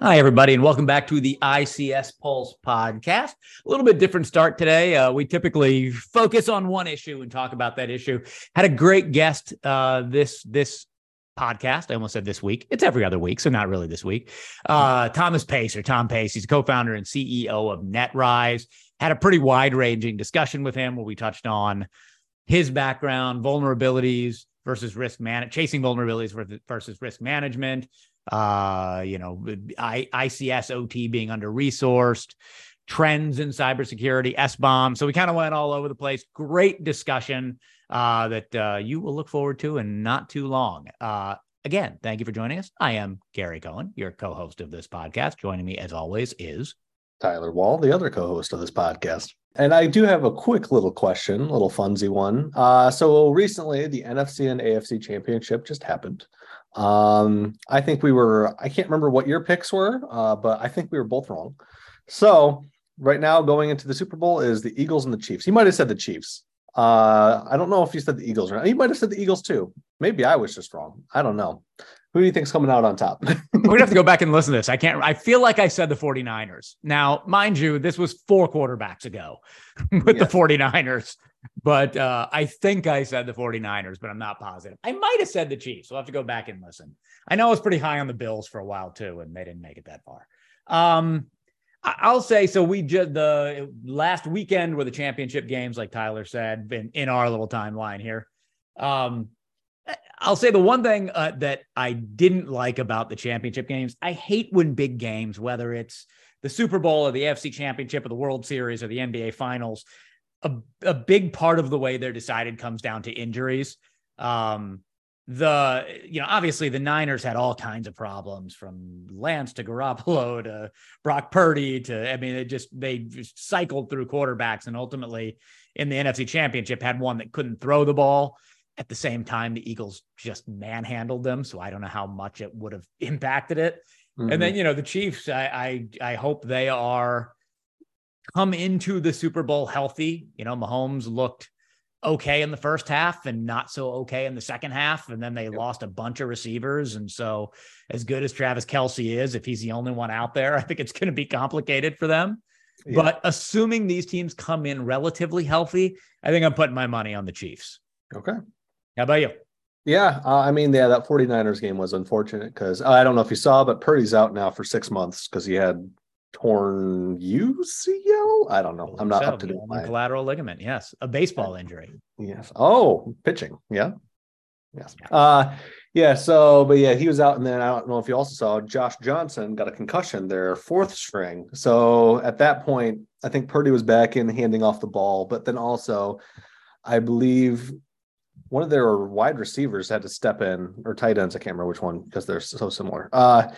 Hi, everybody, and welcome back to the ICS Pulse podcast. A little bit different start today. Uh, we typically focus on one issue and talk about that issue. Had a great guest uh, this this podcast. I almost said this week. It's every other week, so not really this week. Uh, Thomas Pace or Tom Pace. He's a co-founder and CEO of NetRise. Had a pretty wide-ranging discussion with him where we touched on his background, vulnerabilities versus risk man, chasing vulnerabilities versus risk management uh, you know, I, ICS OT being under resourced, trends in cybersecurity, SBOM. So we kind of went all over the place. Great discussion uh, that uh, you will look forward to in not too long. Uh, again, thank you for joining us. I am Gary Cohen, your co host of this podcast. Joining me, as always, is Tyler Wall, the other co host of this podcast. And I do have a quick little question, a little funsy one. Uh, so recently, the NFC and AFC championship just happened. Um, I think we were, I can't remember what your picks were, uh, but I think we were both wrong. So right now, going into the Super Bowl is the Eagles and the Chiefs. You might have said the Chiefs. Uh, I don't know if you said the Eagles or not. He might have said the Eagles too. Maybe I was just wrong. I don't know. Who do you think's coming out on top? We're gonna have to go back and listen to this. I can't. I feel like I said the 49ers. Now, mind you, this was four quarterbacks ago with yes. the 49ers. But uh, I think I said the 49ers, but I'm not positive. I might have said the Chiefs. We'll have to go back and listen. I know I was pretty high on the Bills for a while too, and they didn't make it that far. Um, I'll say so. We just the last weekend were the championship games, like Tyler said, in, in our little timeline here. Um, I'll say the one thing uh, that I didn't like about the championship games, I hate when big games, whether it's the Super Bowl or the AFC Championship or the World Series or the NBA Finals, a, a big part of the way they're decided comes down to injuries. Um, the you know obviously the Niners had all kinds of problems from Lance to Garoppolo to Brock Purdy to I mean it just they just cycled through quarterbacks and ultimately in the NFC Championship had one that couldn't throw the ball. At the same time, the Eagles just manhandled them, so I don't know how much it would have impacted it. Mm-hmm. And then you know the Chiefs, I I, I hope they are come into the Super Bowl healthy. You know, Mahomes looked okay in the first half and not so okay in the second half. And then they yep. lost a bunch of receivers. And so, as good as Travis Kelce is, if he's the only one out there, I think it's going to be complicated for them. Yeah. But assuming these teams come in relatively healthy, I think I'm putting my money on the Chiefs. Okay. How about you? Yeah, uh, I mean, yeah, that 49ers game was unfortunate because uh, I don't know if you saw, but Purdy's out now for six months because he had torn UCL. I don't know. I'm not so, up to date. Collateral ligament. Yes, a baseball injury. Yes. Oh, pitching. Yeah. Yes. Uh, yeah. So, but yeah, he was out, and then I don't know if you also saw Josh Johnson got a concussion. Their fourth string. So at that point, I think Purdy was back in handing off the ball, but then also, I believe one of their wide receivers had to step in, or tight ends, I can't remember which one because they're so similar. Uh,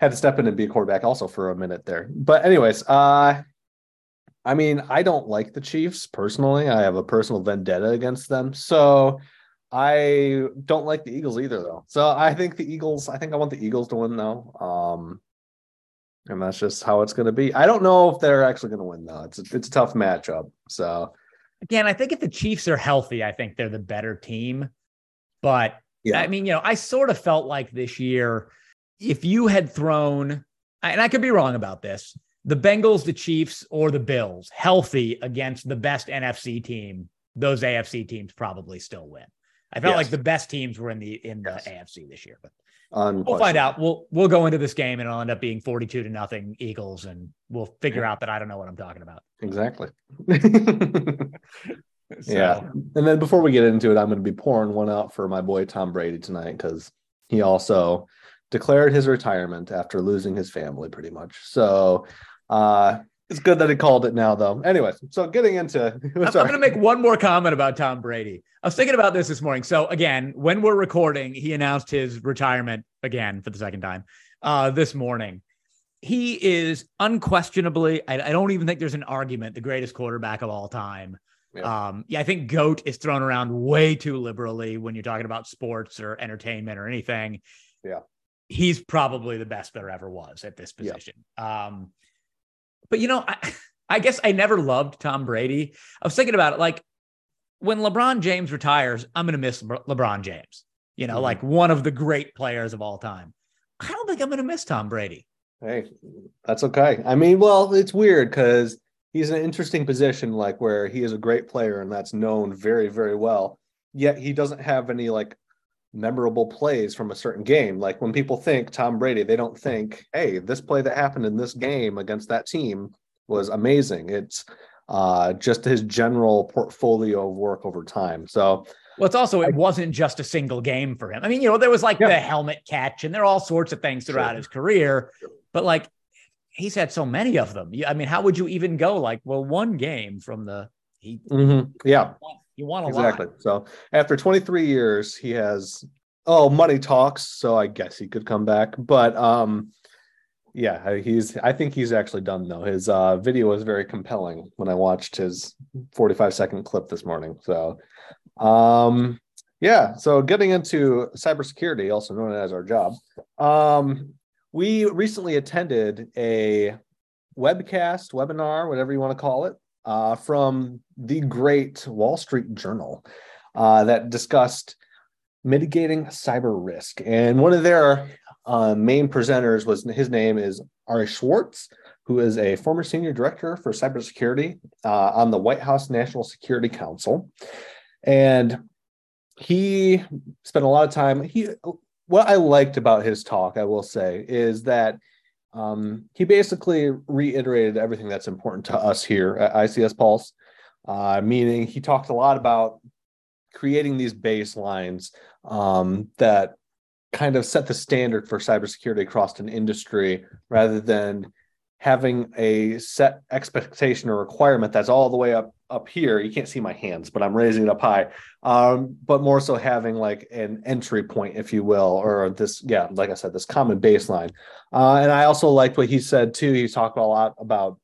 had to step in and be a quarterback also for a minute there. But anyways, uh, I mean, I don't like the Chiefs personally. I have a personal vendetta against them. So I don't like the Eagles either, though. So I think the Eagles. I think I want the Eagles to win, though. Um, and that's just how it's going to be. I don't know if they're actually going to win, though. It's a, it's a tough matchup. So again, I think if the Chiefs are healthy, I think they're the better team. But yeah. I mean, you know, I sort of felt like this year, if you had thrown, and I could be wrong about this, the Bengals, the Chiefs, or the Bills healthy against the best NFC team, those AFC teams probably still win. I felt yes. like the best teams were in the in the yes. AFC this year, but we'll find out. We'll we'll go into this game and it'll end up being forty two to nothing Eagles, and we'll figure yeah. out that I don't know what I'm talking about. Exactly. so. Yeah, and then before we get into it, I'm going to be pouring one out for my boy Tom Brady tonight because he also declared his retirement after losing his family, pretty much. So. uh it's good that he called it now, though. Anyways, so getting into, I'm, I'm going to make one more comment about Tom Brady. I was thinking about this this morning. So again, when we're recording, he announced his retirement again for the second time uh, this morning. He is unquestionably, I, I, don't even think there's an argument, the greatest quarterback of all time. Yeah. Um, yeah, I think GOAT is thrown around way too liberally when you're talking about sports or entertainment or anything. Yeah. He's probably the best there ever was at this position. Yeah. Um, but you know, I, I guess I never loved Tom Brady. I was thinking about it like when LeBron James retires, I'm going to miss Le- LeBron James, you know, mm-hmm. like one of the great players of all time. I don't think I'm going to miss Tom Brady. Hey, that's okay. I mean, well, it's weird because he's in an interesting position, like where he is a great player and that's known very, very well. Yet he doesn't have any like memorable plays from a certain game. Like when people think Tom Brady, they don't think, hey, this play that happened in this game against that team was amazing. It's uh, just his general portfolio of work over time. So, well, it's also it wasn't just a single game for him. I mean, you know, there was like yeah. the helmet catch, and there are all sorts of things throughout sure. his career, but like he's had so many of them. I mean, how would you even go like, well, one game from the he? Mm-hmm. Yeah, you want a exactly. Lot. So after 23 years, he has oh money talks. So I guess he could come back, but um, yeah, he's. I think he's actually done though. His uh, video was very compelling when I watched his 45 second clip this morning. So, um, yeah. So getting into cybersecurity, also known as our job, um, we recently attended a webcast, webinar, whatever you want to call it, uh, from the great Wall Street Journal uh, that discussed mitigating cyber risk. And one of their uh, main presenters was his name is Ari Schwartz, who is a former senior director for cybersecurity uh, on the White House National Security Council. And he spent a lot of time. He what I liked about his talk, I will say, is that um, he basically reiterated everything that's important to us here at ICS Pulse, uh, meaning he talked a lot about creating these baselines um, that kind of set the standard for cybersecurity across an industry rather than having a set expectation or requirement that's all the way up up here you can't see my hands but i'm raising it up high. Um, but more so having like an entry point if you will or this yeah like i said this common baseline. Uh, and i also liked what he said too. He talked a lot about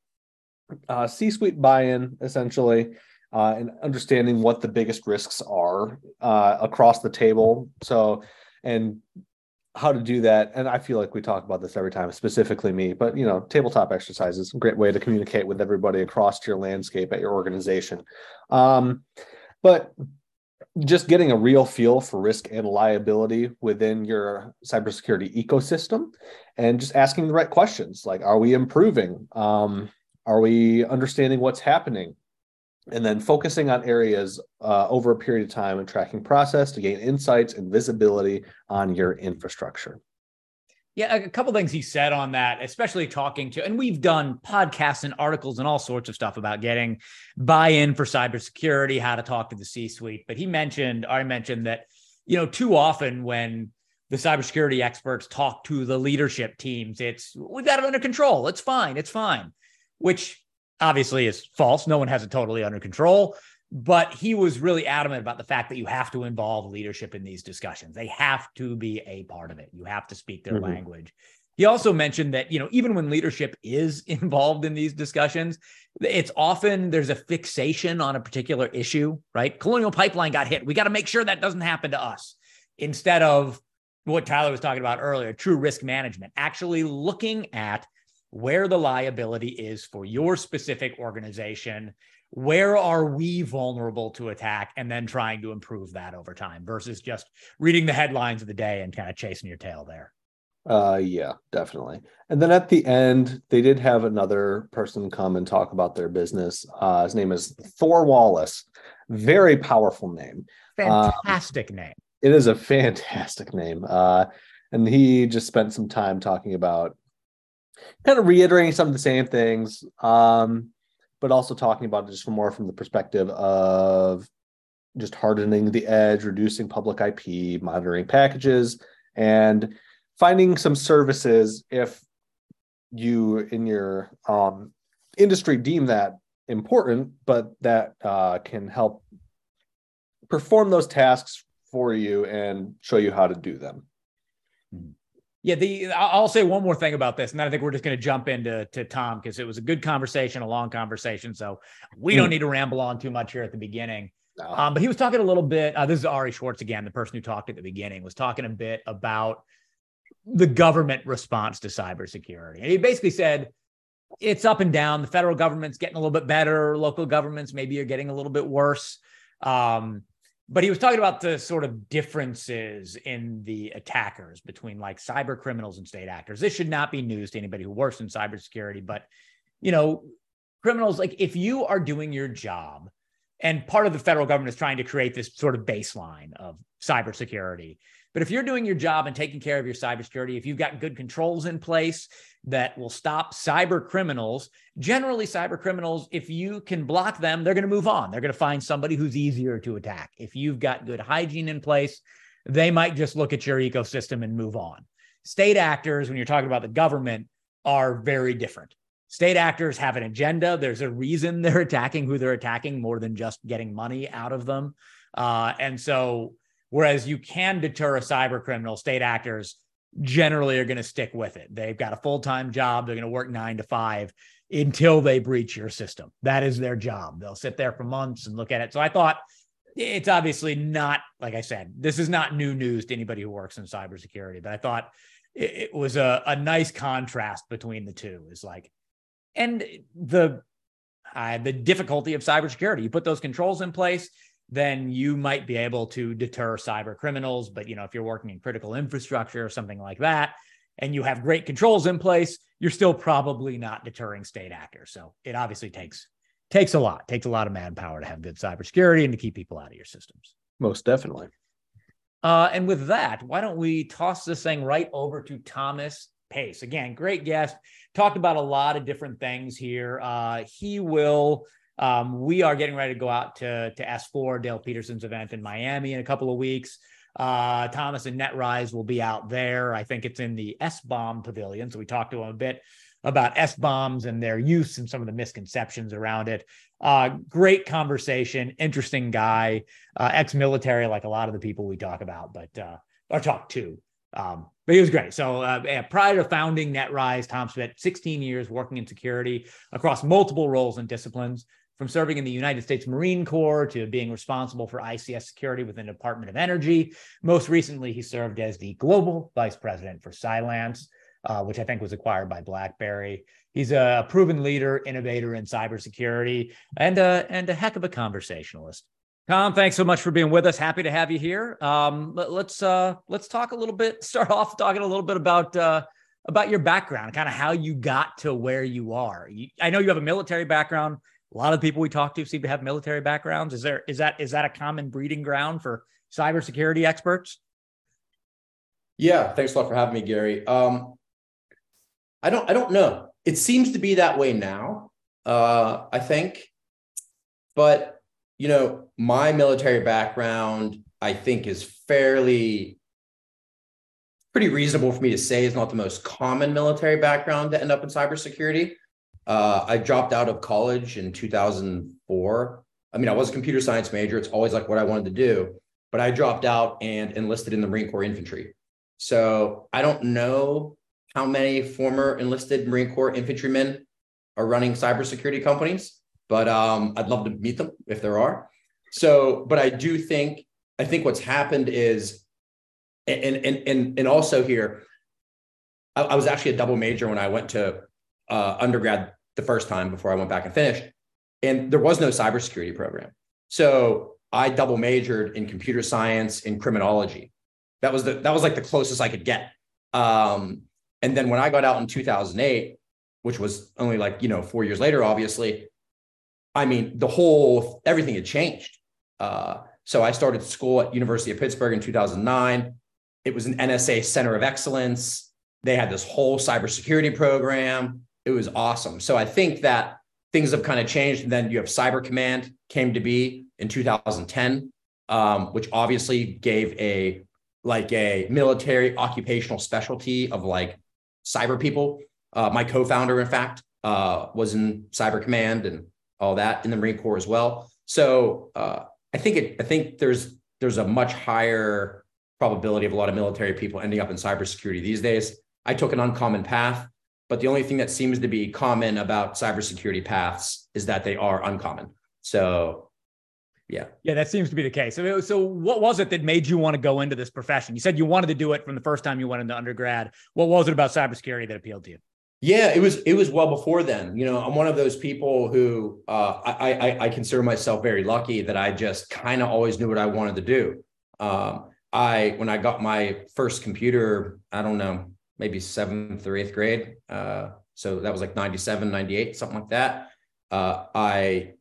uh, c-suite buy-in essentially uh, and understanding what the biggest risks are uh, across the table. So and how to do that. And I feel like we talk about this every time, specifically me, but you know, tabletop exercises, a great way to communicate with everybody across your landscape at your organization. Um, but just getting a real feel for risk and liability within your cybersecurity ecosystem and just asking the right questions like are we improving um, are we understanding what's happening and then focusing on areas uh, over a period of time and tracking process to gain insights and visibility on your infrastructure. Yeah, a couple things he said on that, especially talking to, and we've done podcasts and articles and all sorts of stuff about getting buy-in for cybersecurity, how to talk to the C-suite. But he mentioned, I mentioned that, you know, too often when the cybersecurity experts talk to the leadership teams, it's we've got it under control. It's fine. It's fine. Which obviously is false. No one has it totally under control. But he was really adamant about the fact that you have to involve leadership in these discussions. They have to be a part of it. You have to speak their mm-hmm. language. He also mentioned that, you know, even when leadership is involved in these discussions, it's often there's a fixation on a particular issue, right? Colonial Pipeline got hit. We got to make sure that doesn't happen to us instead of what Tyler was talking about earlier, true risk management, actually looking at where the liability is for your specific organization. Where are we vulnerable to attack? And then trying to improve that over time versus just reading the headlines of the day and kind of chasing your tail there. Uh, yeah, definitely. And then at the end, they did have another person come and talk about their business. Uh, his name is Thor Wallace. Very powerful name. Fantastic um, name. It is a fantastic name. Uh, and he just spent some time talking about kind of reiterating some of the same things, um, but also talking about it just more from the perspective of just hardening the edge, reducing public IP, monitoring packages, and finding some services if you in your um, industry deem that important, but that uh, can help perform those tasks for you and show you how to do them. Yeah, the I'll say one more thing about this, and then I think we're just going to jump into to Tom because it was a good conversation, a long conversation. So we mm. don't need to ramble on too much here at the beginning. No. Um, but he was talking a little bit. Uh, this is Ari Schwartz again, the person who talked at the beginning, was talking a bit about the government response to cybersecurity, and he basically said it's up and down. The federal government's getting a little bit better. Local governments maybe are getting a little bit worse. Um, but he was talking about the sort of differences in the attackers between like cyber criminals and state actors. This should not be news to anybody who works in cybersecurity, but you know, criminals like if you are doing your job and part of the federal government is trying to create this sort of baseline of cybersecurity. But if you're doing your job and taking care of your cybersecurity, if you've got good controls in place that will stop cyber criminals, generally, cyber criminals, if you can block them, they're going to move on. They're going to find somebody who's easier to attack. If you've got good hygiene in place, they might just look at your ecosystem and move on. State actors, when you're talking about the government, are very different. State actors have an agenda. There's a reason they're attacking who they're attacking more than just getting money out of them. Uh, and so, whereas you can deter a cyber criminal, state actors generally are going to stick with it. They've got a full time job. They're going to work nine to five until they breach your system. That is their job. They'll sit there for months and look at it. So I thought it's obviously not, like I said, this is not new news to anybody who works in cybersecurity, but I thought it, was a, a nice contrast between the two. Is like, and the uh, the difficulty of cybersecurity. You put those controls in place, then you might be able to deter cyber criminals. But you know, if you're working in critical infrastructure or something like that, and you have great controls in place, you're still probably not deterring state actors. So it obviously takes takes a lot, takes a lot of manpower to have good cybersecurity and to keep people out of your systems. Most definitely. Uh, and with that, why don't we toss this thing right over to Thomas Pace? Again, great guest. Talked about a lot of different things here. Uh, he will. Um, we are getting ready to go out to to S4 Dale Peterson's event in Miami in a couple of weeks. Uh, Thomas and NetRise will be out there. I think it's in the SBOM pavilion. So we talked to him a bit about SBOMs and their use and some of the misconceptions around it. Uh, great conversation, interesting guy, uh, ex-military, like a lot of the people we talk about, but uh, or talk to. Um, but he was great. So uh, prior to founding NetRise, Tom spent 16 years working in security across multiple roles and disciplines from serving in the United States Marine Corps to being responsible for ICS security within the Department of Energy. Most recently, he served as the global vice president for Cylance, uh, which I think was acquired by BlackBerry. He's a proven leader, innovator in cybersecurity, and a, and a heck of a conversationalist. Tom, thanks so much for being with us. Happy to have you here. Um, let, us let's, uh, let's talk a little bit. Start off talking a little bit about uh, about your background, kind of how you got to where you are. You, I know you have a military background a lot of people we talk to seem to have military backgrounds. Is there is that is that a common breeding ground for cybersecurity experts? Yeah, thanks a lot for having me, Gary. Um, I don't I don't know. It seems to be that way now. Uh, I think, but you know, my military background, I think, is fairly pretty reasonable for me to say is not the most common military background to end up in cybersecurity. Uh, I dropped out of college in 2004. I mean, I was a computer science major. It's always like what I wanted to do, but I dropped out and enlisted in the Marine Corps infantry. So I don't know how many former enlisted Marine Corps infantrymen are running cybersecurity companies, but um, I'd love to meet them if there are. So, but I do think I think what's happened is, and and and and also here, I, I was actually a double major when I went to uh, undergrad the first time before I went back and finished. And there was no cybersecurity program. So I double majored in computer science and criminology. That was the that was like the closest I could get. Um, and then when I got out in 2008, which was only like you know four years later, obviously, I mean the whole everything had changed. Uh, so I started school at University of Pittsburgh in 2009. It was an NSA Center of Excellence. They had this whole cybersecurity program it was awesome. So I think that things have kind of changed. And then you have Cyber Command came to be in 2010, um, which obviously gave a like a military occupational specialty of like cyber people. Uh, my co-founder, in fact, uh, was in Cyber Command and all that in the Marine Corps as well. So uh, I think it. I think there's there's a much higher probability of a lot of military people ending up in cybersecurity these days. I took an uncommon path. But the only thing that seems to be common about cybersecurity paths is that they are uncommon. So, yeah. Yeah, that seems to be the case. So, so what was it that made you want to go into this profession? You said you wanted to do it from the first time you went into undergrad. What was it about cybersecurity that appealed to you? Yeah, it was it was well before then. You know, I'm one of those people who uh, I, I I consider myself very lucky that I just kind of always knew what I wanted to do. Um, I when I got my first computer, I don't know, maybe seventh or eighth grade. Uh, so that was like 97, 98, something like that. Uh, I,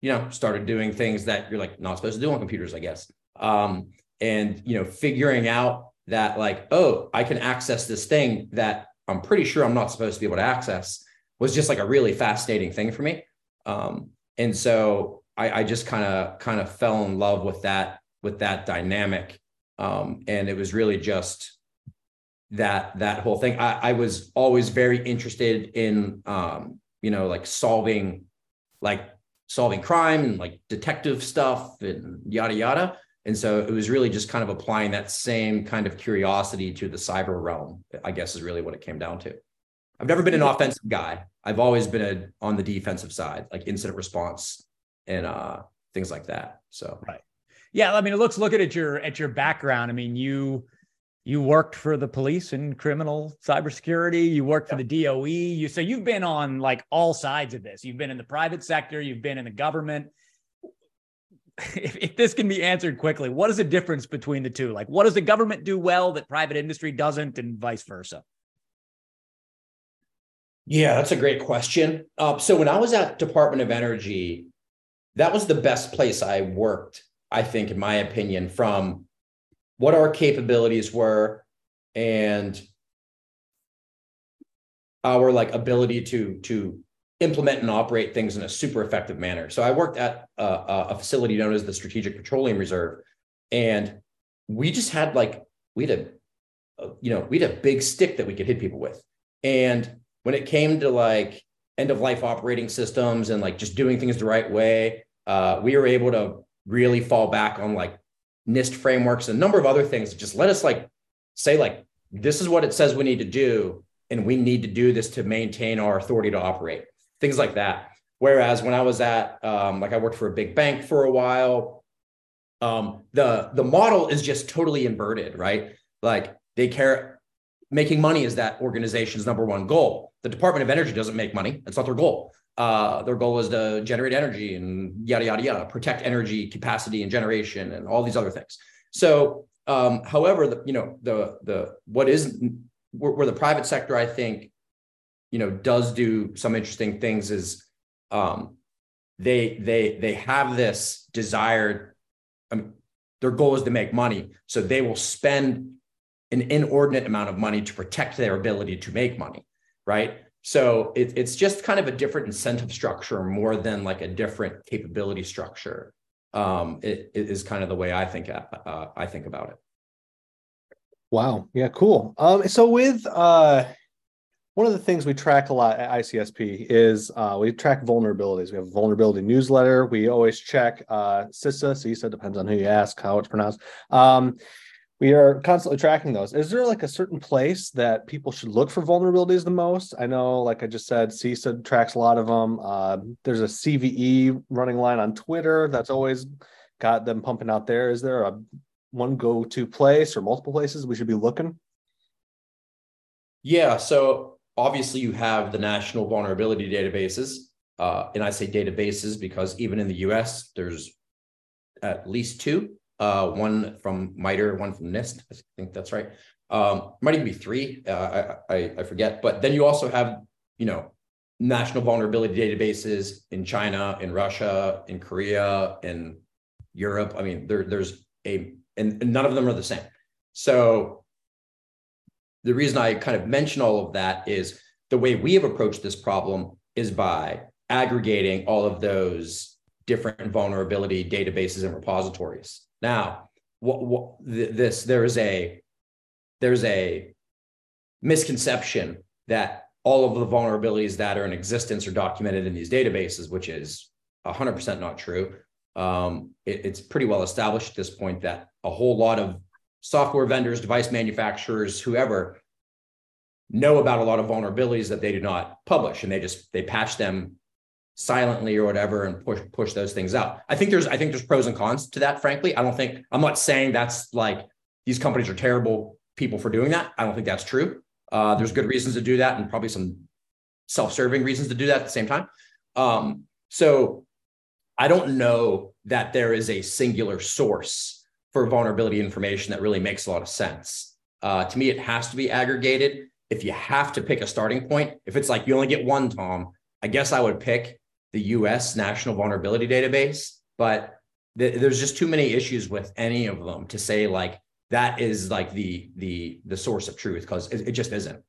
you know, started doing things that you're like not supposed to do on computers, I guess. Um, and you know, figuring out that like, oh, I can access this thing that I'm pretty sure I'm not supposed to be able to access was just like a really fascinating thing for me. Um, and so I, I just kind of kind of fell in love with that with that dynamic. Um, and it was really just that that whole thing. I, I was always very interested in um, you know, like solving like solving crime and like detective stuff and yada yada. And so it was really just kind of applying that same kind of curiosity to the cyber realm, I guess is really what it came down to. I've never been an offensive guy. I've always been a, on the defensive side, like incident response and uh, things like that. So right. Yeah, I mean, it looks looking at your at your background. I mean, you you worked for the police and criminal cybersecurity. You worked for the DOE. You so you've been on like all sides of this. You've been in the private sector. You've been in the government. If, if this can be answered quickly, what is the difference between the two? Like, what does the government do well that private industry doesn't, and vice versa? Yeah, that's a great question. Uh, so when I was at Department of Energy, that was the best place I worked I think, in my opinion, from what our capabilities were and our like ability to to implement and operate things in a super effective manner. So I worked at a, a facility known as the Strategic Petroleum Reserve, and we just had like we had a, you know we had a big stick that we could hit people with, and when it came to like end of life operating systems and like just doing things the right way, uh, we were able to really fall back on like NIST frameworks, a number of other things. Just let us like say like this is what it says we need to do, and we need to do this to maintain our authority to operate. Things like that. Whereas when I was at um, like I worked for a big bank for a while, um, the the model is just totally inverted, right? Like they care making money is that organization's number one goal. The Department of Energy doesn't make money; that's not their goal. Uh, their goal is to generate energy and yada yada yada, protect energy capacity and generation and all these other things. So, um, however, the, you know the the what is where, where, the private sector, I think, you know, does do some interesting things is um, they they they have this desired. I mean, their goal is to make money, so they will spend an inordinate amount of money to protect their ability to make money, right? So it, it's just kind of a different incentive structure more than like a different capability structure. Um, it, it is kind of the way I think uh, I think about it. Wow. Yeah. Cool. Um, so with uh, one of the things we track a lot at ICSP is uh, we track vulnerabilities. We have a vulnerability newsletter. We always check uh, CISA, CISA depends on who you ask, how it's pronounced. Um, we are constantly tracking those. Is there like a certain place that people should look for vulnerabilities the most? I know, like I just said, CISA tracks a lot of them. Uh, there's a CVE running line on Twitter that's always got them pumping out there. Is there a one go-to place or multiple places we should be looking? Yeah. So obviously, you have the national vulnerability databases, uh, and I say databases because even in the U.S., there's at least two uh, one from MITRE, one from NIST. I think that's right. Um, might even be three. Uh, I, I, I forget. But then you also have, you know, national vulnerability databases in China, in Russia, in Korea, in Europe. I mean, there, there's a, and, and none of them are the same. So the reason I kind of mention all of that is the way we have approached this problem is by aggregating all of those different vulnerability databases and repositories. Now, what, what this there is a there's a misconception that all of the vulnerabilities that are in existence are documented in these databases, which is 100% not true. Um, it, it's pretty well established at this point that a whole lot of software vendors, device manufacturers, whoever know about a lot of vulnerabilities that they do not publish and they just they patch them silently or whatever and push push those things out. I think there's I think there's pros and cons to that frankly. I don't think I'm not saying that's like these companies are terrible people for doing that. I don't think that's true. Uh, there's good reasons to do that, and probably some self-serving reasons to do that at the same time. Um, so I don't know that there is a singular source for vulnerability information that really makes a lot of sense. Uh, to me, it has to be aggregated. If you have to pick a starting point, if it's like you only get one, Tom, I guess I would pick the US National Vulnerability Database. But th- there's just too many issues with any of them to say like that is like the the the source of truth because it, it just isn't.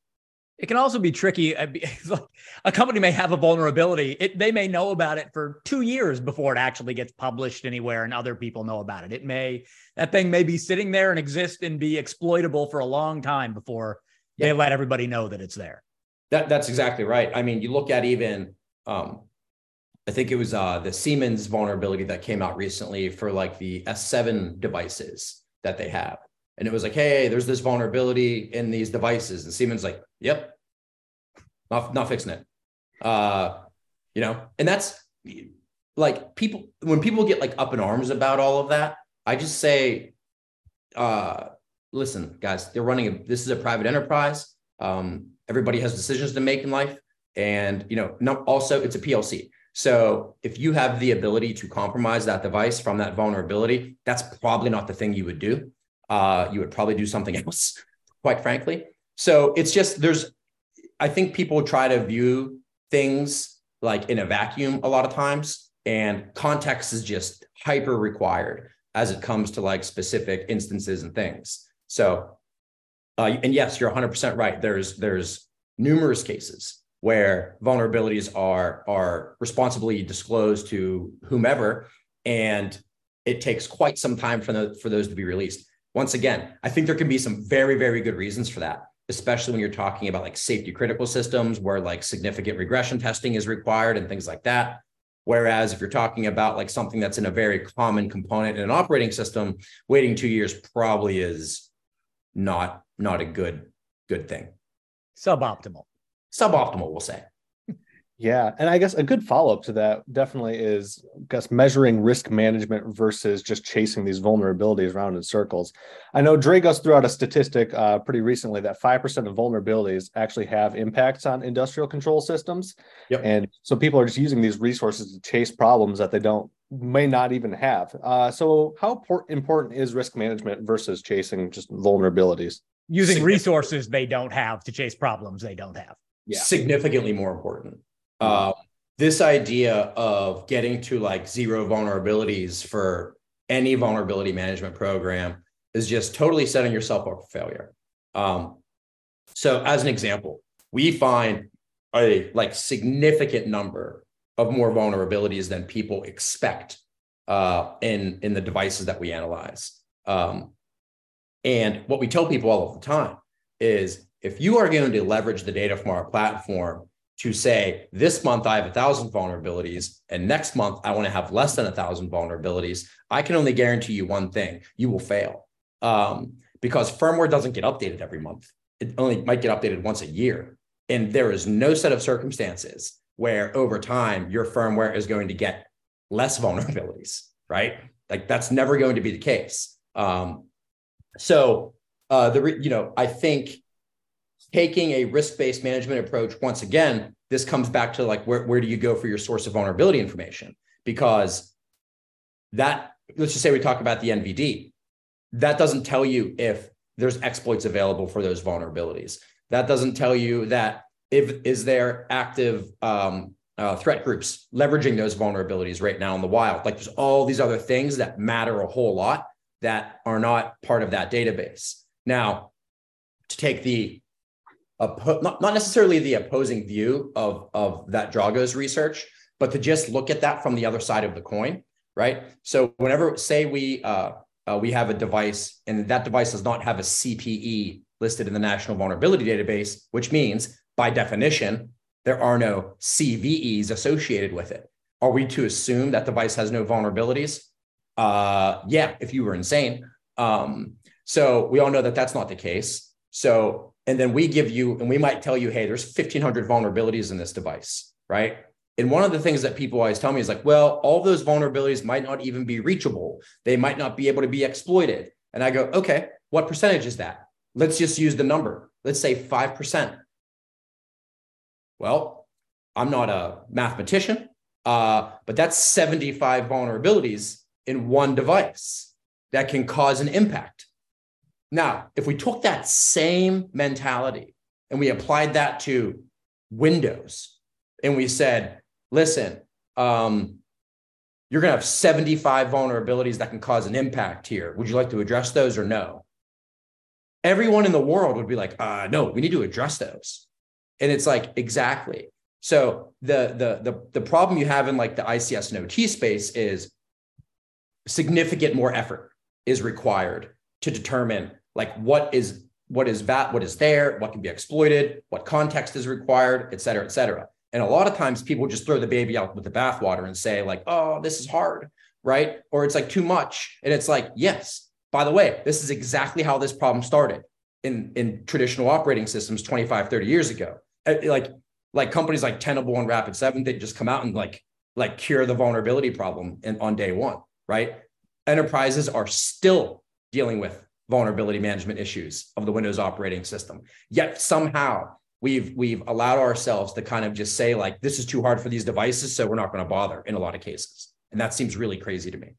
It can also be tricky. A company may have a vulnerability. It, they may know about it for two years before it actually gets published anywhere and other people know about it. It may, that thing may be sitting there and exist and be exploitable for a long time before yeah. they let everybody know that it's there. That, that's exactly right. I mean, you look at even, um, I think it was uh, the Siemens vulnerability that came out recently for like the S7 devices that they have. And it was like, hey, there's this vulnerability in these devices. And Siemens like, yep, not, not fixing it. Uh, you know, and that's like people, when people get like up in arms about all of that, I just say, uh, listen, guys, they're running, a, this is a private enterprise. Um, everybody has decisions to make in life. And, you know, no, also it's a PLC. So if you have the ability to compromise that device from that vulnerability, that's probably not the thing you would do uh, you would probably do something else, quite frankly. So it's just there's, I think people try to view things like in a vacuum a lot of times, and context is just hyper required as it comes to like specific instances and things. So, uh, and yes, you're 100% right. There's there's numerous cases where vulnerabilities are are responsibly disclosed to whomever, and it takes quite some time for the, for those to be released once again, I think there can be some very, very good reasons for that, especially when you're talking about like safety critical systems where like significant regression testing is required and things like that. Whereas if you're talking about like something that's in a very common component in an operating system, waiting two years probably is not not a good good thing. Suboptimal. Suboptimal, we'll say. Yeah, and I guess a good follow up to that definitely is, I guess, measuring risk management versus just chasing these vulnerabilities around in circles. I know Dragos threw out a statistic uh, pretty recently that five percent of vulnerabilities actually have impacts on industrial control systems, yep. and so people are just using these resources to chase problems that they don't may not even have. Uh, so, how important is risk management versus chasing just vulnerabilities? Using resources they don't have to chase problems they don't have. Yeah. Significantly more important. Uh, this idea of getting to like zero vulnerabilities for any vulnerability management program is just totally setting yourself up for failure. Um, so, as an example, we find a like significant number of more vulnerabilities than people expect uh, in in the devices that we analyze. Um, and what we tell people all of the time is if you are going to leverage the data from our platform to say this month I have a thousand vulnerabilities and next month I want to have less than a thousand vulnerabilities, I can only guarantee you one thing: you will fail um, because firmware doesn't get updated every month. It only might get updated once a year, and there is no set of circumstances where over time your firmware is going to get less vulnerabilities, right? Like that's never going to be the case. Um, so uh, the you know I think taking a risk-based management approach once again this comes back to like where, where do you go for your source of vulnerability information? Because that let's just say we talk about the nvd that doesn't tell you if there's exploits available for those vulnerabilities. That doesn't tell you that if is there active um, uh, threat groups leveraging those vulnerabilities right now in the wild? Like there's all these other things that matter a whole lot that are not part of that database. Now to take the oppo- not, not necessarily the opposing view of, of that Dragos research, but to just look at that from the other side of the coin, right? So whenever, say we uh, uh, we have a device and that device does not have a CPE listed in the National Vulnerability Database, which means by definition, there are no CVEs associated with it. Are we to assume that device has no vulnerabilities? Uh, yeah, if you were insane. Um, so we all know that that's not the case. So and then we give you, and we might tell you, hey, there's 1,500 vulnerabilities in this device, right? And one of the things that people always tell me is like, well, all those vulnerabilities might not even be reachable. They might not be able to be exploited. And I go, okay, what percentage is that? Let's just use the number let's say 5%. Well, I'm not a mathematician, uh, but that's 75 vulnerabilities in one device that can cause an impact. Now, if we took that same mentality and we applied that to Windows and we said, listen, um, you're going to have 75 vulnerabilities that can cause an impact here. Would you like to address those or no? Everyone in the world would be like, uh, no, we need to address those. And it's like, exactly. So the, the, the, the problem you have in like the ICS and OT space is significant more effort is required to determine like what is what is that what is there what can be exploited what context is required et cetera et cetera and a lot of times people just throw the baby out with the bathwater and say, like, oh, this is hard, right? Or it's like too much. And it's like, yes, by the way, this is exactly how this problem started in, in traditional operating systems 25, 30 years ago. Uh, like, like companies like Tenable and Rapid7, they just come out and like, like cure the vulnerability problem in, on day one, right? Enterprises are still dealing with vulnerability management issues of the Windows operating system. Yet somehow we've we've allowed ourselves to kind of just say like this is too hard for these devices so we're not going to bother in a lot of cases and that seems really crazy to me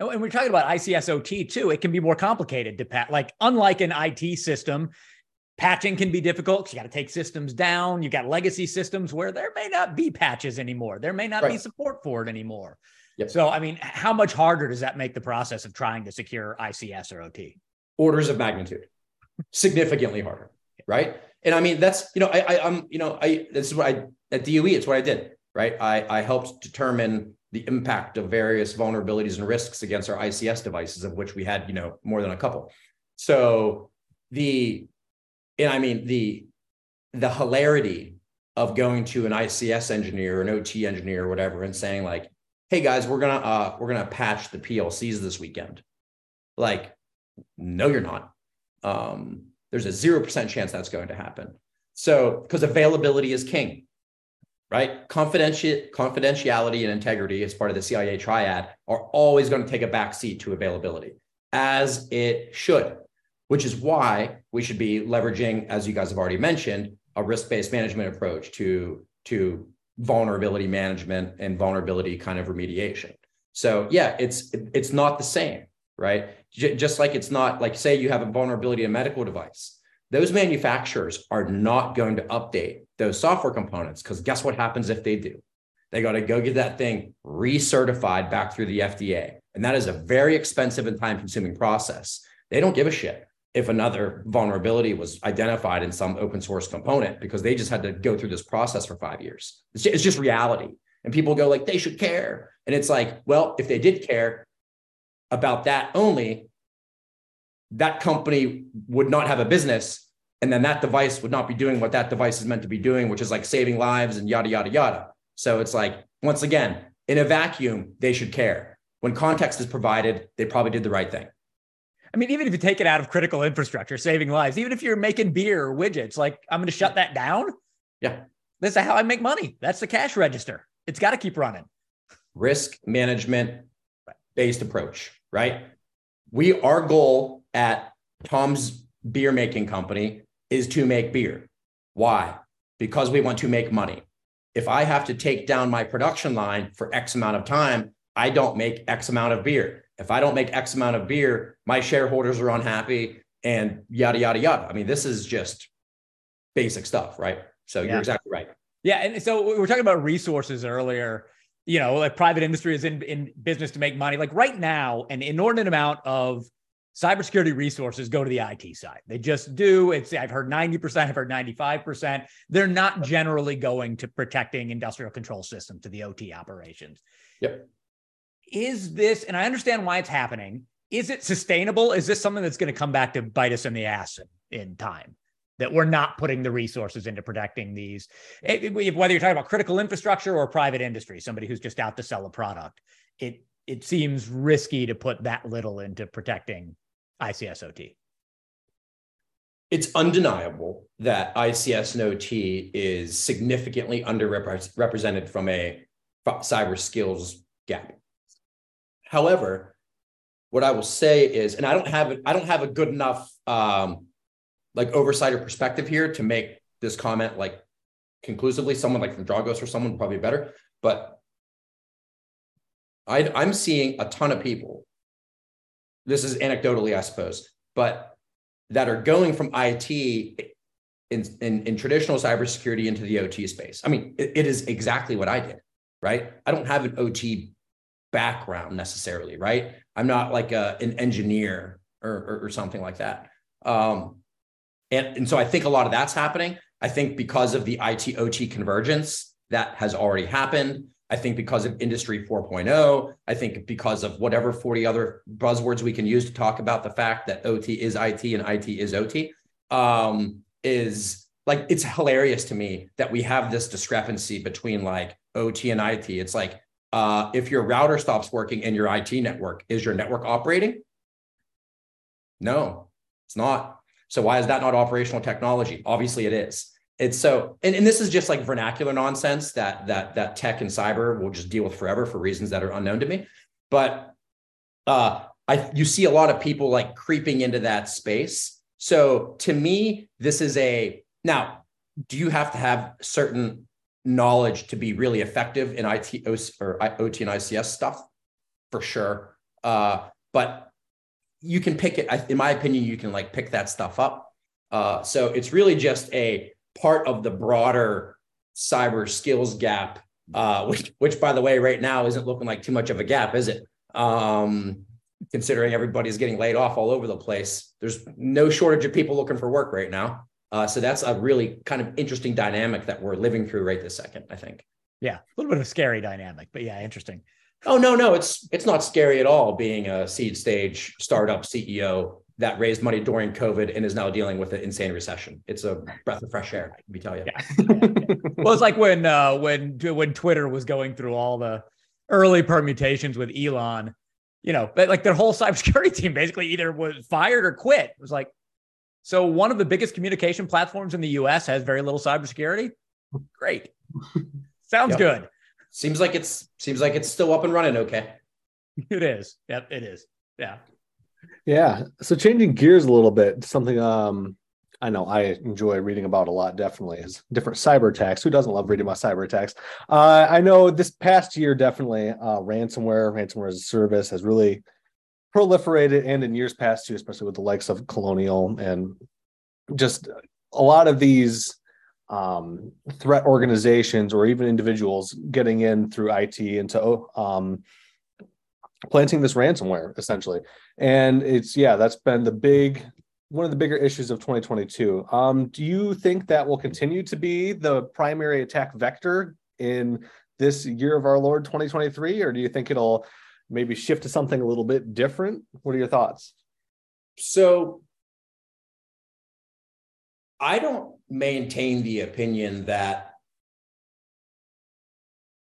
oh, and we're talking about ICSOT too. It can be more complicated to pat. Like unlike an IT system, patching can be difficult. Because you got to take systems down. You got legacy systems where there may not be patches anymore. There may not right. be support for it anymore. Yep. So, I mean, how much harder does that make the process of trying to secure ICS or OT? Orders of magnitude, significantly harder, right? and I mean that's you know I, I am you know I this is what I at DOE it's what I did right I I helped determine the impact of various vulnerabilities and risks against our ICS devices of which we had you know more than a couple so the and I mean the the hilarity of going to an ICS engineer or an OT engineer or whatever and saying like hey guys we're gonna uh we're gonna patch the PLCs this weekend like no you're not um there's a 0% chance that's going to happen. So, because availability is king, right? Confidenti- confidentiality and integrity as part of the CIA triad are always going to take a backseat to availability, as it should, which is why we should be leveraging, as you guys have already mentioned, a risk-based management approach to, to vulnerability management and vulnerability kind of remediation. So yeah, it's it's not the same right? J- just like it's not like, say, you have a vulnerability in a medical device. Those manufacturers are not going to update those software components because guess what happens if they do? They got to go get that thing recertified back through the FDA. And that is a very expensive and time consuming process. They don't give a shit if another vulnerability was identified in some open source component because they just had to go through this process for five years. It's just, it's just reality. And people go like, they should care. And it's like, well, if they did care, about that only, that company would not have a business. And then that device would not be doing what that device is meant to be doing, which is like saving lives and yada, yada, yada. So it's like, once again, in a vacuum, they should care. When context is provided, they probably did the right thing. I mean, even if you take it out of critical infrastructure, saving lives, even if you're making beer or widgets, like I'm going to shut that down. Yeah. That's how I make money. That's the cash register. It's got to keep running. Risk management based approach right? We our goal at Tom's beer making company is to make beer. Why? Because we want to make money. If I have to take down my production line for X amount of time, I don't make X amount of beer. If I don't make X amount of beer, my shareholders are unhappy and yada, yada, yada. I mean, this is just basic stuff, right? So yeah. you're exactly right. Yeah. And so we were talking about resources earlier you know, like private industry is in, in business to make money. Like right now, an inordinate amount of cybersecurity resources go to the IT side. They just do. It's I've heard 90%, I've heard 95%. They're not generally going to protecting industrial control systems to the OT operations. Yep. Is this, and I understand why it's happening. Is it sustainable? Is this something that's going to come back to bite us in the ass in, in time? that we're not putting the resources into protecting these, eh, eh, it, whether you're talking about critical infrastructure or private industry, somebody who's just out to sell a product. It it seems risky to put that little into protecting ICSOT. It's undeniable that ICS and OT is significantly underrepresented from a cyber skills gap. However, what I will say is, and I don't have I don't have a good enough um, like oversight or perspective here to make this comment like conclusively. Someone like from Dragos or someone probably better, but I, I'm seeing a ton of people. This is anecdotally, I suppose, but that are going from IT in, in, in traditional cybersecurity into the OT space. I mean, it, it is exactly what I did, right? I don't have an OT background necessarily, right? I'm not like a, an engineer or, or, or something like that. Um, and, and so I think a lot of that's happening. I think because of the IT OT convergence that has already happened. I think because of Industry 4.0, I think because of whatever 40 other buzzwords we can use to talk about the fact that OT is IT and IT is OT, um, is like it's hilarious to me that we have this discrepancy between like OT and IT. It's like uh, if your router stops working in your IT network, is your network operating? No, it's not. So why is that not operational technology? Obviously, it is it's so and, and this is just like vernacular nonsense that that that tech and cyber will just deal with forever for reasons that are unknown to me but uh i you see a lot of people like creeping into that space so to me this is a now do you have to have certain knowledge to be really effective in IT or OT and ICS stuff for sure uh but you can pick it in my opinion you can like pick that stuff up uh so it's really just a part of the broader cyber skills gap, uh, which, which by the way, right now isn't looking like too much of a gap, is it? Um, considering everybody's getting laid off all over the place, there's no shortage of people looking for work right now. Uh, so that's a really kind of interesting dynamic that we're living through right this second, I think. Yeah, a little bit of a scary dynamic, but yeah, interesting. Oh no, no, it's it's not scary at all being a seed stage startup CEO that raised money during COVID and is now dealing with an insane recession. It's a breath of fresh air, let me tell you. Yeah. yeah. well, it's like when uh, when when Twitter was going through all the early permutations with Elon, you know, like their whole cybersecurity team basically either was fired or quit. It was like, so one of the biggest communication platforms in the U.S. has very little cybersecurity. Great, sounds yep. good. Seems like it's seems like it's still up and running. Okay, it is. Yep, it is. Yeah. Yeah. So changing gears a little bit, something um I know I enjoy reading about a lot, definitely is different cyber attacks. Who doesn't love reading about cyber attacks? Uh, I know this past year, definitely uh, ransomware, ransomware as a service has really proliferated and in years past too, especially with the likes of Colonial and just a lot of these um, threat organizations or even individuals getting in through IT into um, planting this ransomware essentially. And it's yeah that's been the big one of the bigger issues of 2022 um, do you think that will continue to be the primary attack vector in this year of our lord 2023 or do you think it'll maybe shift to something a little bit different what are your thoughts so i don't maintain the opinion that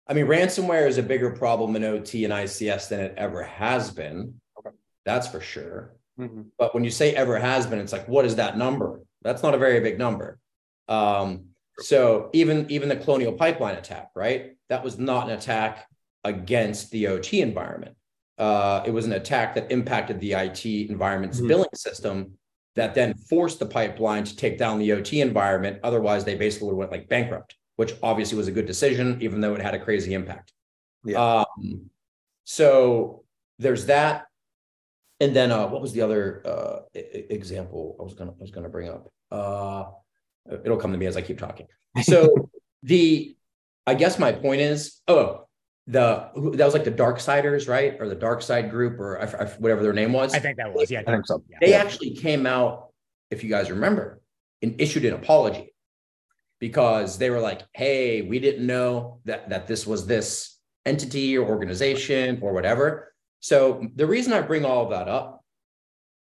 I mean, ransomware is a bigger problem in OT and ICS than it ever has been. Okay. That's for sure. Mm-hmm. But when you say ever has been, it's like, what is that number? That's not a very big number. Um, so even even the Colonial Pipeline attack, right? That was not an attack against the OT environment. Uh, it was an attack that impacted the IT environment's mm-hmm. billing system that then forced the pipeline to take down the OT environment. Otherwise, they basically went like bankrupt which obviously was a good decision, even though it had a crazy impact. Yeah. Um, so there's that. And then uh, what was the other uh, example I was gonna I was gonna bring up? Uh, it'll come to me as I keep talking. So the I guess my point is oh the that was like the DarkSiders right or the dark side group or I, I, whatever their name was i think that was yeah i think so they yeah. actually came out if you guys remember and issued an apology because they were like, hey, we didn't know that, that this was this entity or organization or whatever. So the reason I bring all of that up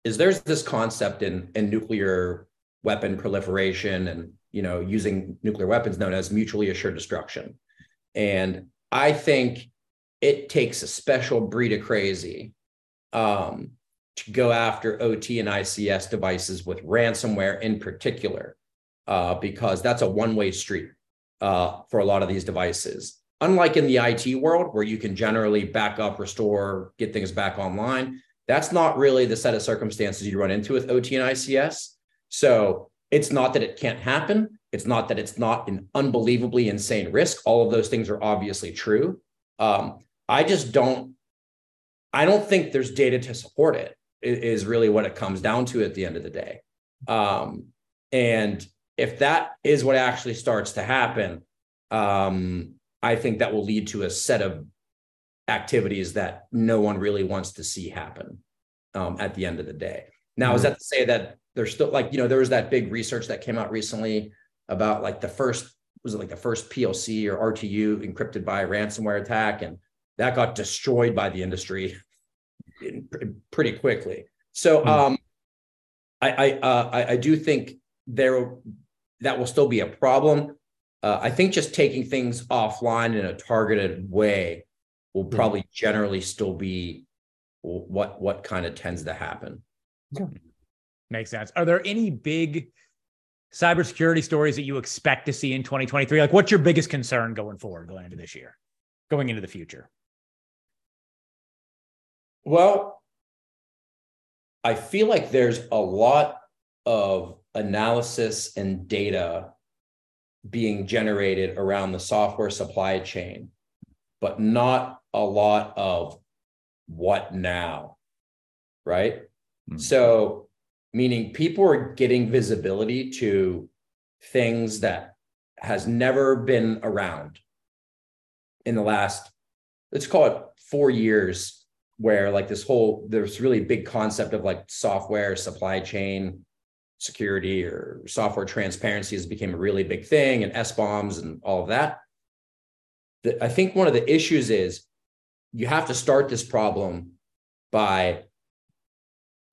is there's this concept in, in nuclear weapon proliferation and you know using nuclear weapons known as mutually assured destruction. And I think it takes a special breed of crazy um, to go after OT and ICS devices with ransomware in particular uh, because that's a one way street uh, for a lot of these devices. Unlike in the IT world, where you can generally back up, restore, get things back online, that's not really the set of circumstances you run into with OT and ICS. So it's not that it can't happen. It's not that it's not an unbelievably insane risk. All of those things are obviously true. Um, I just don't. I don't think there's data to support it. Is really what it comes down to at the end of the day. Um, and if that is what actually starts to happen, um, I think that will lead to a set of activities that no one really wants to see happen um, at the end of the day. Now, mm-hmm. is that to say that there's still like, you know, there was that big research that came out recently about like the first, was it like the first PLC or RTU encrypted by a ransomware attack? And that got destroyed by the industry in, pretty quickly. So mm-hmm. um, I, I, uh, I, I do think there that will still be a problem. Uh, I think just taking things offline in a targeted way will hmm. probably mm-hmm. generally still be what what kind of tends to happen. Yeah. Makes sense. Are there any big cybersecurity stories that you expect to see in 2023? Like, what's your biggest concern going forward, going into this year, going into the future? Well, I feel like there's a lot of analysis and data being generated around the software supply chain, but not a lot of what now, right? Mm-hmm. So, meaning people are getting visibility to things that has never been around in the last, let's call it four years, where like this whole, there's really big concept of like software supply chain security or software transparency has become a really big thing and SBOMs and all of that. The, I think one of the issues is you have to start this problem by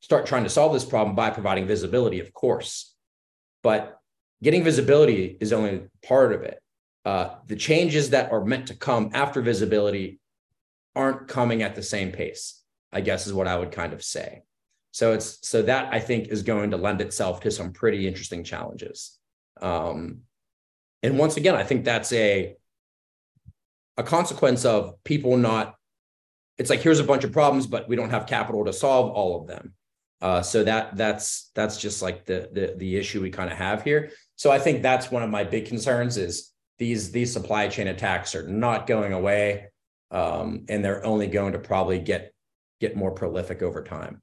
start trying to solve this problem by providing visibility, of course. But getting visibility is only part of it. Uh, the changes that are meant to come after visibility aren't coming at the same pace, I guess is what I would kind of say. So it's so that I think is going to lend itself to some pretty interesting challenges. Um, and once again, I think that's a a consequence of people not it's like here's a bunch of problems, but we don't have capital to solve all of them. Uh, so that that's that's just like the the, the issue we kind of have here. So I think that's one of my big concerns is these these supply chain attacks are not going away, um, and they're only going to probably get get more prolific over time.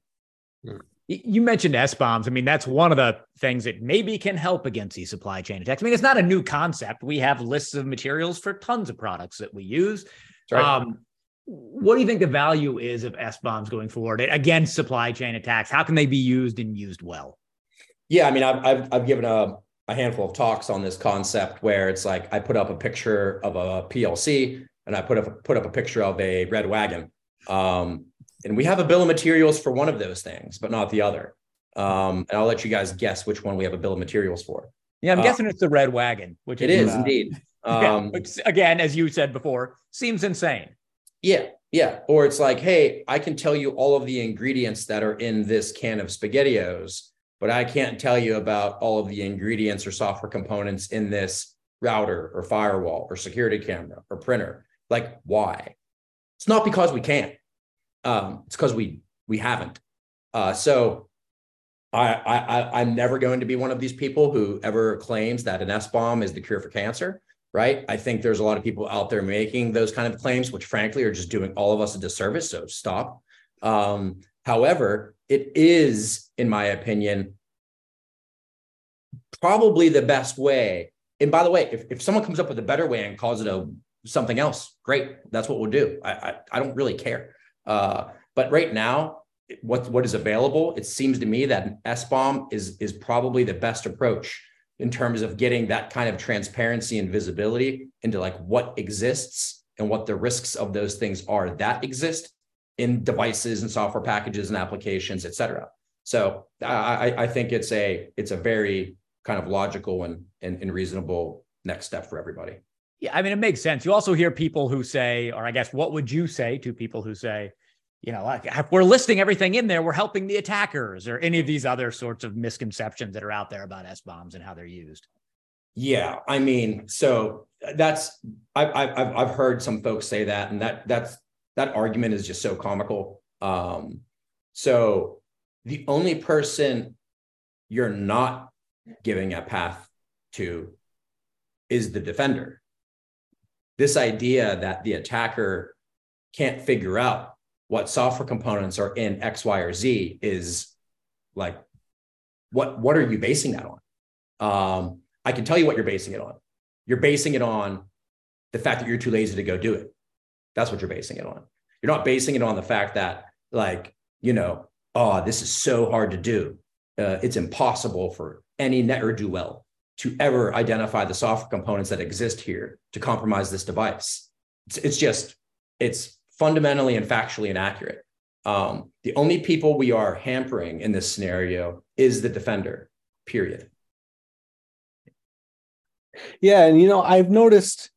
Hmm. You mentioned SBOMs. I mean, that's one of the things that maybe can help against these supply chain attacks. I mean, it's not a new concept. We have lists of materials for tons of products that we use. Right. Um, what do you think the value is of SBOMs going forward against supply chain attacks? How can they be used and used well? Yeah, I mean, I've I've, I've given a, a handful of talks on this concept where it's like I put up a picture of a PLC and I put up put up a picture of a red wagon, um, and we have a bill of materials for one of those things, but not the other. Um, and I'll let you guys guess which one we have a bill of materials for. Yeah, I'm uh, guessing it's the red wagon, which it is, is uh, indeed. Um, yeah, which, again, as you said before, seems insane. Yeah, yeah. Or it's like, hey, I can tell you all of the ingredients that are in this can of SpaghettiOs, but I can't tell you about all of the ingredients or software components in this router or firewall or security camera or printer. Like, why? It's not because we can't. Um, it's because we we haven't. Uh, so I, I I'm never going to be one of these people who ever claims that an SBOM is the cure for cancer right? I think there's a lot of people out there making those kind of claims, which frankly are just doing all of us a disservice. So stop. Um, however, it is, in my opinion, probably the best way. And by the way, if, if someone comes up with a better way and calls it a something else, great. That's what we'll do. I I, I don't really care. Uh, but right now, what what is available, it seems to me that an SBOM is is probably the best approach in terms of getting that kind of transparency and visibility into like what exists and what the risks of those things are that exist in devices and software packages and applications, et cetera. So I, I think it's a it's a very kind of logical and, and, and reasonable next step for everybody. Yeah, I mean, it makes sense. You also hear people who say, or I guess, what would you say to people who say, you know, like we're listing everything in there, we're helping the attackers, or any of these other sorts of misconceptions that are out there about SBOMs and how they're used. Yeah, I mean, so that's I've I've I've heard some folks say that, and that that's that argument is just so comical. Um, so the only person you're not giving a path to is the defender. This idea that the attacker can't figure out what software components are in X, Y, or Z is like, what, what are you basing that on? Um, I can tell you what you're basing it on. You're basing it on the fact that you're too lazy to go do it. That's what you're basing it on. You're not basing it on the fact that, like, you know, oh, this is so hard to do. Uh, it's impossible for any ne'er do well to ever identify the software components that exist here to compromise this device. It's, it's just, it's fundamentally and factually inaccurate. Um, the only people we are hampering in this scenario is the defender, period. Yeah. And, you know, I've noticed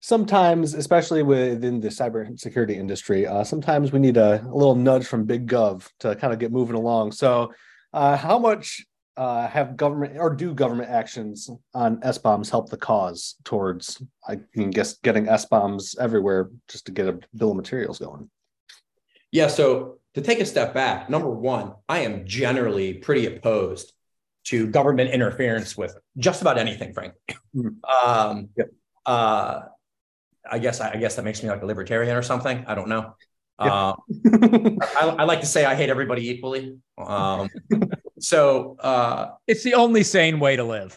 sometimes, especially within the cybersecurity industry, uh, sometimes we need a, a, little nudge from big gov to kind of get moving along. So, uh, how much uh, have government or do government actions on SBOMs help the cause towards, I guess, getting SBOMs everywhere just to get a bill of materials going? Yeah. So, to take a step back, number one, I am generally pretty opposed to government interference with just about anything, frankly. Mm-hmm. Um, yep. uh, I guess I guess that makes me like a libertarian or something. I don't know. Uh, I, I, like to say I hate everybody equally. Um, so uh, it's the only sane way to live.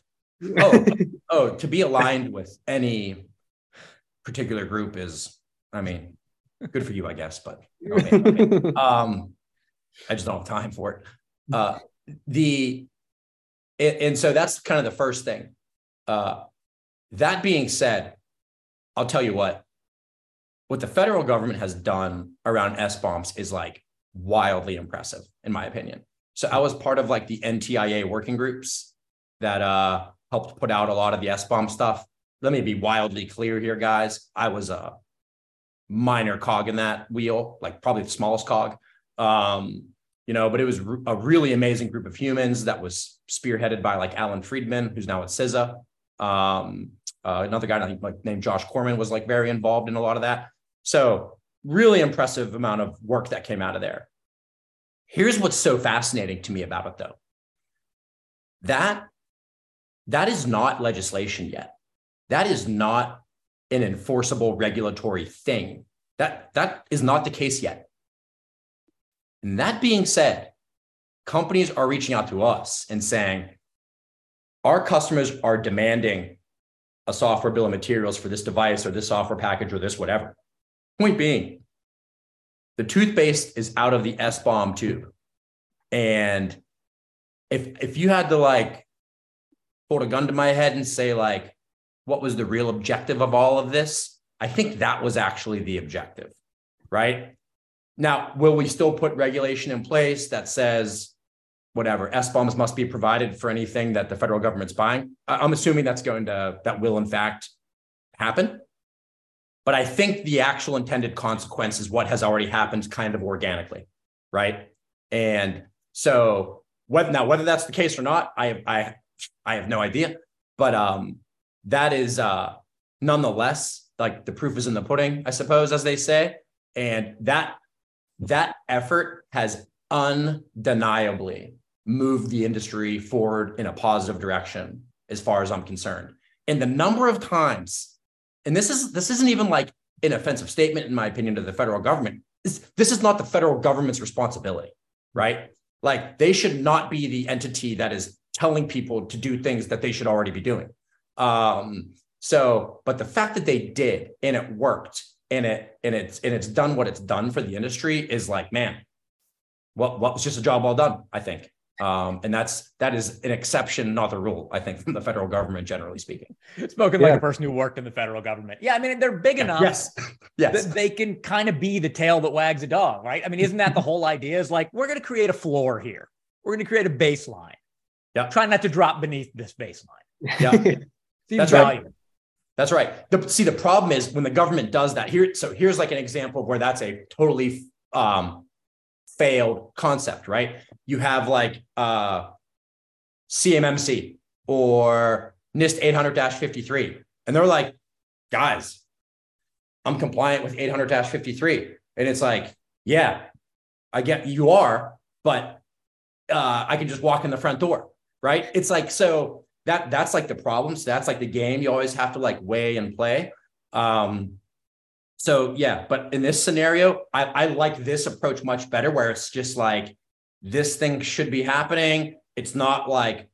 oh, oh, to be aligned with any particular group is, I mean, good for you, I guess. But you know I, mean? um, I just don't have time for it. Uh, the and, and, so that's kind of the first thing. Uh, that being said, I'll tell you what, what the federal government has done around SBOMs is like wildly impressive, in my opinion. So I was part of like the NTIA working groups that uh, helped put out a lot of the SBOM stuff. Let me be wildly clear here, guys. I was a minor cog in that wheel, like probably the smallest cog. Um, you know, but it was a really amazing group of humans that was spearheaded by like Alan Friedman, who's now at CISA. Um, uh, another guy like, named Josh Corman was like very involved in a lot of that. So really impressive amount of work that came out of there. Here's what's so fascinating to me about it though. That that is not legislation yet. That is not an enforceable regulatory thing. That that is not the case yet. And that being said, companies are reaching out to us and saying, our customers are demanding a software bill of materials for this device or this software package or this whatever. Point being, the toothpaste is out of the SBOM tube. And if if you had to like hold a gun to my head and say like what was the real objective of all of this, I think that was actually the objective, right? Now, will we still put regulation in place that says whatever SBOMs must be provided for anything that the federal government's buying. I'm assuming that's going to that will in fact happen. But I think the actual intended consequence is what has already happened kind of organically, right? And so whether now whether that's the case or not, I I I have no idea. But um that is uh nonetheless like the proof is in the pudding, I suppose, as they say. And that that effort has undeniably moved the industry forward in a positive direction as far as I'm concerned. And the number of times, and this is this isn't even like an offensive statement, in my opinion, to the federal government. This, this is not the federal government's responsibility, right? Like they should not be the entity that is telling people to do things that they should already be doing. Um, so, but the fact that they did and it worked and it and it's and it's done what it's done for the industry is like, man, what what was just a job well done, I think. Um, and that's that is an exception, not the rule, I think, from the federal government, generally speaking. Spoken yeah. like a person who worked in the federal government. Yeah, I mean, they're big enough yes. yes. that they can kind of be the tail that wags a dog, right? I mean, isn't that the whole idea? Is like, we're going to create a floor here. We're going to create a baseline. Yeah. Try not to drop beneath this baseline. Yeah. That's valuable. right. That's right. The, see, the problem is when the government does that here. So here's like an example of where that's a totally um, failed concept, right? You have like uh, CMMC or NIST 800 53, and they're like, guys, I'm compliant with 800 53. And it's like, yeah, I get you are, but uh, I can just walk in the front door. right? It's like so that that's like the problem. So that's like the game you always have to like weigh and play. Um, so yeah, but in this scenario, I, I like this approach much better, where it's just like this thing should be happening. It's not like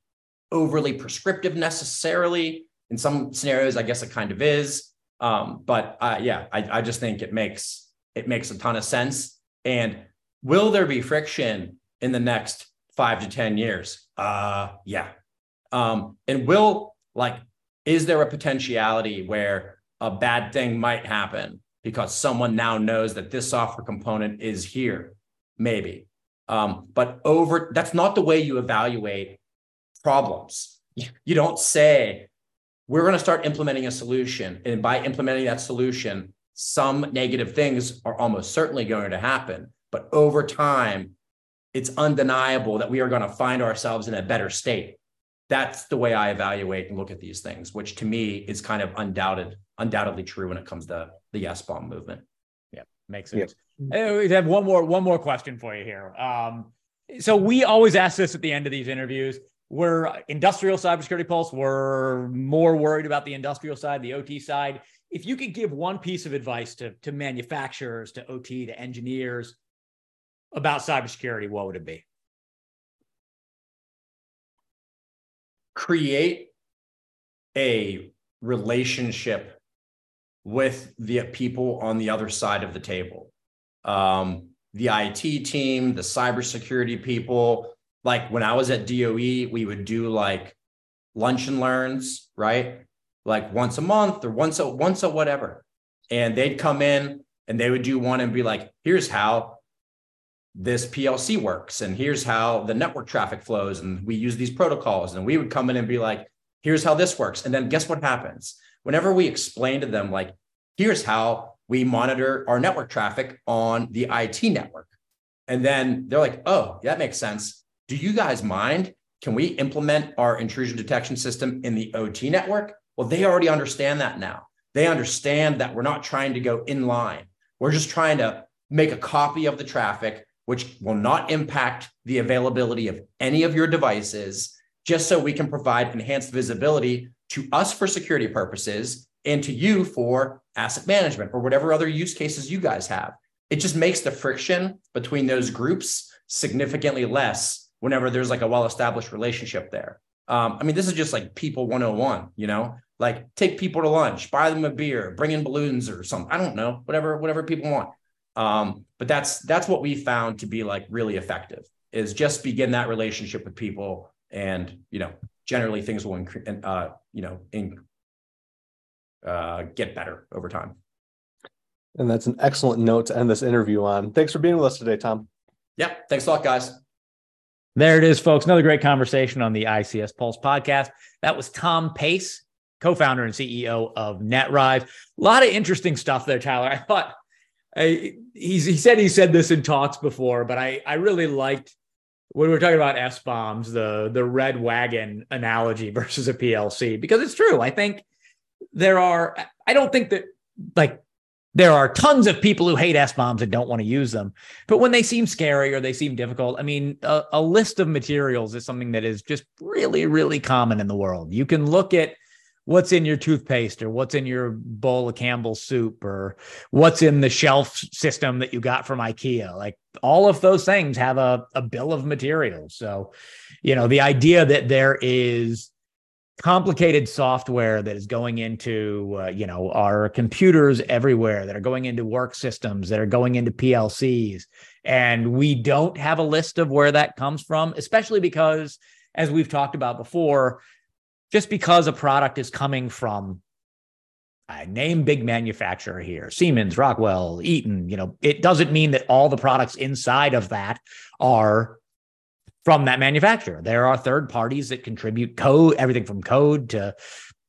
overly prescriptive necessarily. In some scenarios, I guess it kind of is. Um, but uh, yeah, I, I just think it makes it makes a ton of sense. And will there be friction in the next five to ten years? Uh, yeah. Um, and will like, is there a potentiality where a bad thing might happen because someone now knows that this software component is here? Maybe. Um, but over that's not the way you evaluate problems. You don't say, we're going to start implementing a solution. And by implementing that solution, some negative things are almost certainly going to happen. But over time, it's undeniable that we are going to find ourselves in a better state. That's the way I evaluate and look at these things, which to me is kind of undoubted, undoubtedly true when it comes to the yes bomb movement. Yeah, makes sense. Yeah. We have one more one more question for you here. Um, so we always ask this at the end of these interviews. We're industrial cybersecurity pulse. We're more worried about the industrial side, the OT side. If you could give one piece of advice to, to manufacturers, to OT, to engineers about cybersecurity, what would it be? Create a relationship with the people on the other side of the table. Um, the IT team, the cybersecurity people. Like when I was at DOE, we would do like lunch and learns, right? Like once a month or once a once a whatever. And they'd come in and they would do one and be like, here's how this PLC works, and here's how the network traffic flows, and we use these protocols. And we would come in and be like, here's how this works. And then guess what happens? Whenever we explain to them, like, here's how we monitor our network traffic on the IT network. And then they're like, oh, that makes sense. Do you guys mind? Can we implement our intrusion detection system in the OT network? Well, they already understand that now. They understand that we're not trying to go in line. We're just trying to make a copy of the traffic, which will not impact the availability of any of your devices, just so we can provide enhanced visibility to us for security purposes and to you for asset management or whatever other use cases you guys have. It just makes the friction between those groups significantly less whenever there's like a well established relationship there. Um, I mean, this is just like people 101, you know, like take people to lunch, buy them a beer, bring in balloons or something. I don't know, whatever, whatever people want. Um, but that's that's what we found to be like really effective is just begin that relationship with people and you know generally things will increase uh, you know in, uh, get better over time. And that's an excellent note to end this interview on. Thanks for being with us today, Tom. Yeah. Thanks a lot, guys. There it is, folks. Another great conversation on the ICS Pulse podcast. That was Tom Pace, co founder and CEO of Netrise. A lot of interesting stuff there, Tyler. I thought I, he's, he said he said this in talks before, but I, I really liked when we are talking about SBOMs, the, the red wagon analogy versus a PLC, because it's true. I think there are, I don't think that like there are tons of people who hate SBOMs and don't want to use them. But when they seem scary or they seem difficult, I mean, a, a, list of materials is something that is just really, really common in the world. You can look at what's in your toothpaste or what's in your bowl of Campbell's soup or what's in the shelf system that you got from IKEA. Like all of those things have a, a bill of materials. So, you know, the idea that there is complicated software that is going into uh, you know our computers everywhere that are going into work systems that are going into PLCs and we don't have a list of where that comes from especially because as we've talked about before just because a product is coming from I name big manufacturer here Siemens Rockwell Eaton you know it doesn't mean that all the products inside of that are from that manufacturer. There are third parties that contribute code, everything from code to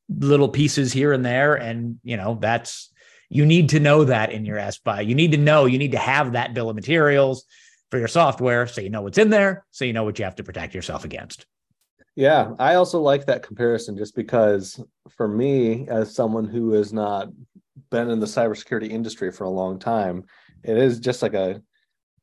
little pieces here and there. And, you know, that's, you need to know that in your SBI. You need to know, you need to have that bill of materials for your software so you know what's in there, so you know what you have to protect yourself against. Yeah, I also like that comparison just because for me, as someone who has not been in the cybersecurity industry for a long time, it is just like a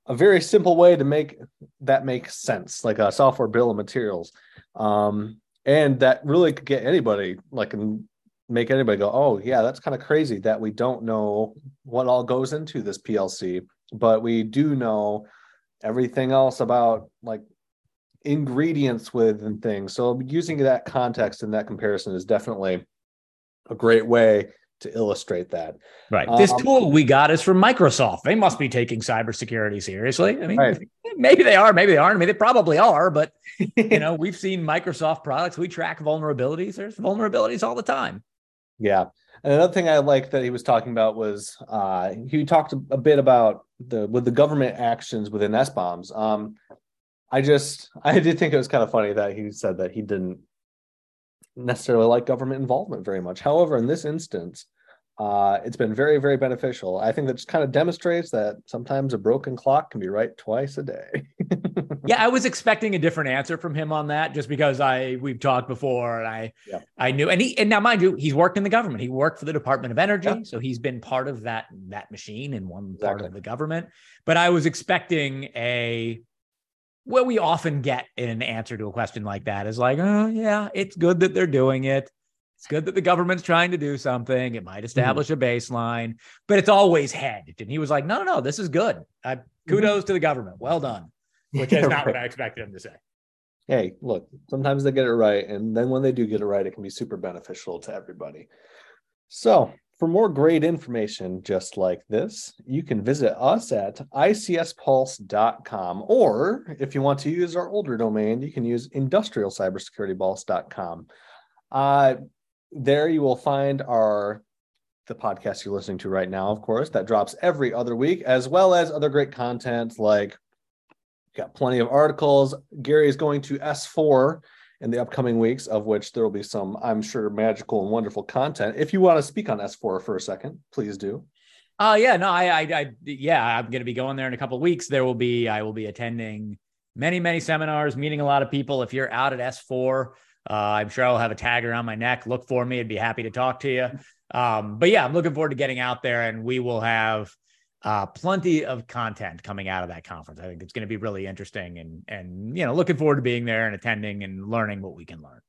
a very simple way to make that make sense, like a software bill of materials. Um, and that really could get anybody like and make anybody go, oh yeah, that's kind of crazy that we don't know what all goes into this PLC, but we do know everything else about like ingredients with and things. So using that context and that comparison is definitely a great way to illustrate that. Right. This um, tool we got is from Microsoft. They must be taking cybersecurity seriously. I mean, right. maybe they are, maybe they aren't. I mean, they probably are, but you know, we've seen Microsoft products. We track vulnerabilities. There's vulnerabilities all the time. Yeah. And another thing I like that he was talking about was uh, he talked a bit about the with the government actions within SBOMs. Um, I just I did think it was kind of funny that he said that he didn't necessarily like government involvement very much. However, in this instance, uh, it's been very, very beneficial. I think that just kind of demonstrates that sometimes a broken clock can be right twice a day. yeah, I was expecting a different answer from him on that, just because I we've talked before, and I yeah. I knew, and he and now mind you, he's worked in the government. He worked for the Department of Energy, yeah. so he's been part of that that machine in one exactly. part of the government. But I was expecting a what we often get in an answer to a question like that is like, oh, yeah, it's good that they're doing it. It's good that the government's trying to do something. It might mm-hmm. establish mm-hmm. a baseline, but it's always hedged. And he was like, no, no, no, this is good. I, kudos mm-hmm. to the government. Well done, which is not what I expected him to say. Hey, look, sometimes they get it right. And then when they do get it right, it can be super beneficial to everybody. So for more great information just like this, you can visit us at icspulse.com. Or if you want to use our older domain, you can use industrialcybersecuritypulse.com. Uh, there you will find our the podcast you're listening to right now, of course, that drops every other week, as well as other great content like got plenty of articles. Gary is going to S4 in the upcoming weeks, of which there will be some, I'm sure, magical and wonderful content. If you want to speak on S4 for a second, please do. Oh uh, yeah, no, I, I, I, yeah, I'm going to be going there in a couple weeks. There will be, I will be attending many, many seminars, meeting a lot of people. If you're out at S4, uh, I'm sure I'll have a tag around my neck. Look for me. I'd be happy to talk to you. Um, but yeah, I'm looking forward to getting out there, and we will have uh, plenty of content coming out of that conference. I think it's going to be really interesting and and you know looking forward to being there and attending and learning what we can learn.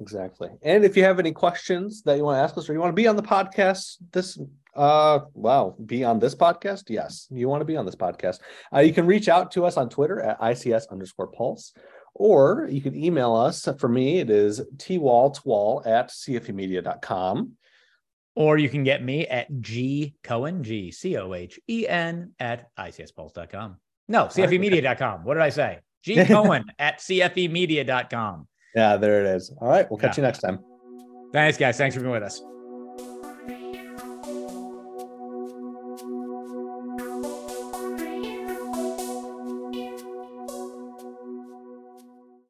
Exactly. And if you have any questions that you want to ask us or you want to be on the podcast this uh wow, be on this podcast? Yes, you want to be on this podcast. Uh, you can reach out to us on Twitter at ICS underscore pulse. Or you can email us. For me, it is twall at cfemedia.com. Or you can get me at G Cohen, G C O H E N at ICSPulse.com. No, CFEmedia.com. What did I say? G Cohen at CFEmedia.com. Yeah, there it is. All right. We'll catch yeah. you next time. Thanks, guys. Thanks for being with us.